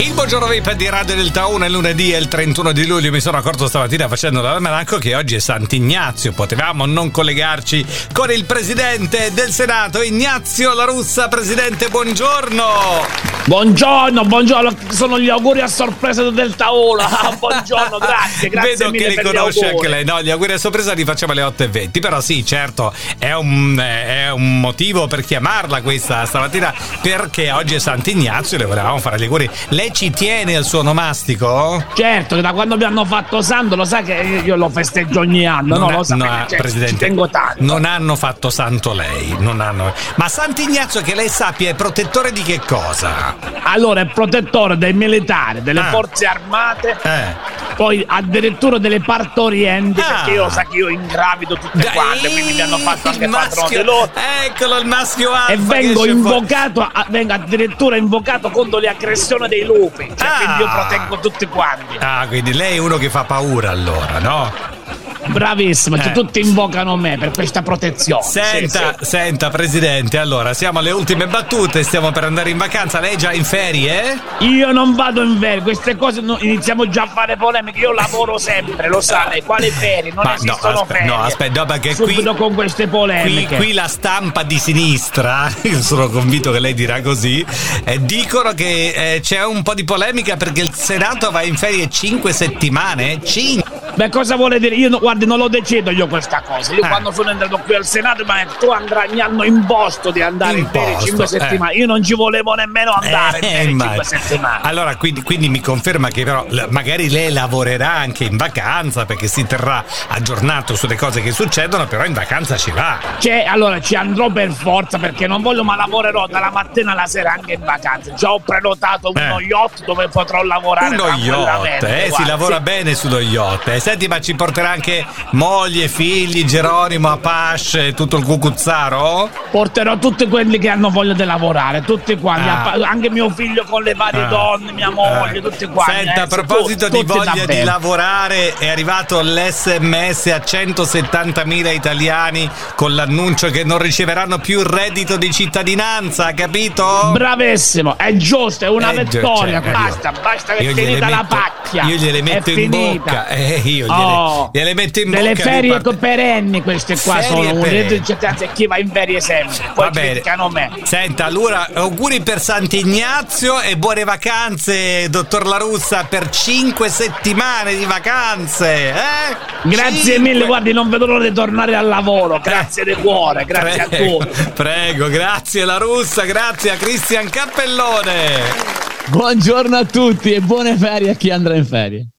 Il buongiorno VIP di Radio Delta 1 è lunedì, è il 31 di luglio. Mi sono accorto stamattina facendo l'almanacco che oggi è Sant'Ignazio. Potevamo non collegarci con il presidente del Senato, Ignazio La Russa. Presidente, buongiorno. Buongiorno, buongiorno. Sono gli auguri a sorpresa del 1. Ah, buongiorno, grazie, grazie Vedo che li per gli conosce auguri. anche lei. No, gli auguri a sorpresa li facciamo alle 8.20. Però sì, certo, è un, è un motivo per chiamarla questa stamattina perché oggi è Sant'Ignazio e le volevamo fare gli auguri. Lei ci tiene al suo onomastico? Certo, che da quando mi hanno fatto santo, lo sa che io lo festeggio ogni anno, no? ha- Lo sa, no, cioè, Presidente, ci tengo tanto. non hanno fatto santo lei, non hanno. Ma Sant'Ignazio che lei sappia è protettore di che cosa? Allora, è protettore dei militari, delle Ah. forze armate, Eh. Poi addirittura delle partorienti, Ah. perché io sa che io ingravido tutte Dai, quante, quindi mi hanno fatto anche patrono maschio- di loro. Eccolo il maschio alfa. E vengo invocato, a- vengo addirittura invocato contro le aggressioni dei lupi. Cioè, Ah. quindi io proteggo tutti quanti. Ah, quindi lei è uno che fa paura allora, no? Bravissimo, cioè, Eh. tutti invocano me per questa protezione. Senta, Sì, sì. senta, presidente, allora siamo alle ultime battute, stiamo per andare in vacanza, lei è già in ferie? Io non vado in ferie, queste cose no- iniziamo già a fare polemiche. Io lavoro sempre, lo sa lei. Quali ferie? Non Ma no, esistono aspe- ferie. no, aspetta, no, perché Subito qui- con queste Qui, polemiche. qui la stampa di sinistra, io sono convinto che lei dirà così, eh, dicono che eh, c'è un po' di polemica perché il Senato va in ferie 5 settimane? 5? Beh, cosa vuole dire? Io, no- guardi, non lo decido io questa cosa. Io Ah. quando sono entrato qui al Senato mi hanno detto, tu andrai, mi hanno imposto di andare in Imposto, 5 eh. settimane. Io non ci volevo nemmeno andare in ferie 5 immagino. settimane. Allora, quindi, quindi mi conferma che però magari lei lavorerà anche in vacanza perché si terrà aggiornato sulle cose che succedono, però in vacanza ci va. Cioè, allora ci andrò per forza perché non voglio, ma lavorerò dalla mattina alla sera anche in vacanza. Già ho prenotato uno Eh. yacht dove potrò lavorare Uno yacht, eh, si lavora sì. bene sullo yacht. Eh. Senti, ma ci porterà anche moglie, figli, Geronimo, Apache, tutto il cucuzzaro? Porterò tutti quelli che hanno voglia di lavorare, tutti quanti, Ah. anche mio figlio con le varie Ah. donne, mia moglie, Eh. tutti quanti. Senta, eh, a proposito tutti- di voglia di lavorare, è arrivato l'SMS a 170.000 italiani con l'annuncio che non riceveranno più il reddito di cittadinanza, capito? Bravissimo, è giusto, è una già, vittoria, cioè, basta, basta che è finita la metto- pacchia. Io gliele metto in bocca. Eh, io gliele, Oh, gliele metto in delle bocca. di ferie perenni queste qua Ferie sono perenni. chi va in ferie sempre poi Va bene. me Senta, allora auguri per Sant'Ignazio e buone vacanze, dottor La Russa, per 5 settimane di vacanze. Eh? grazie Cinque. mille guardi non vedo l'ora di tornare al lavoro grazie di cuore grazie a Prego, tutti Prego, grazie La Russa, grazie a Cristian Cappellone. Buongiorno a tutti e buone ferie a chi andrà in ferie.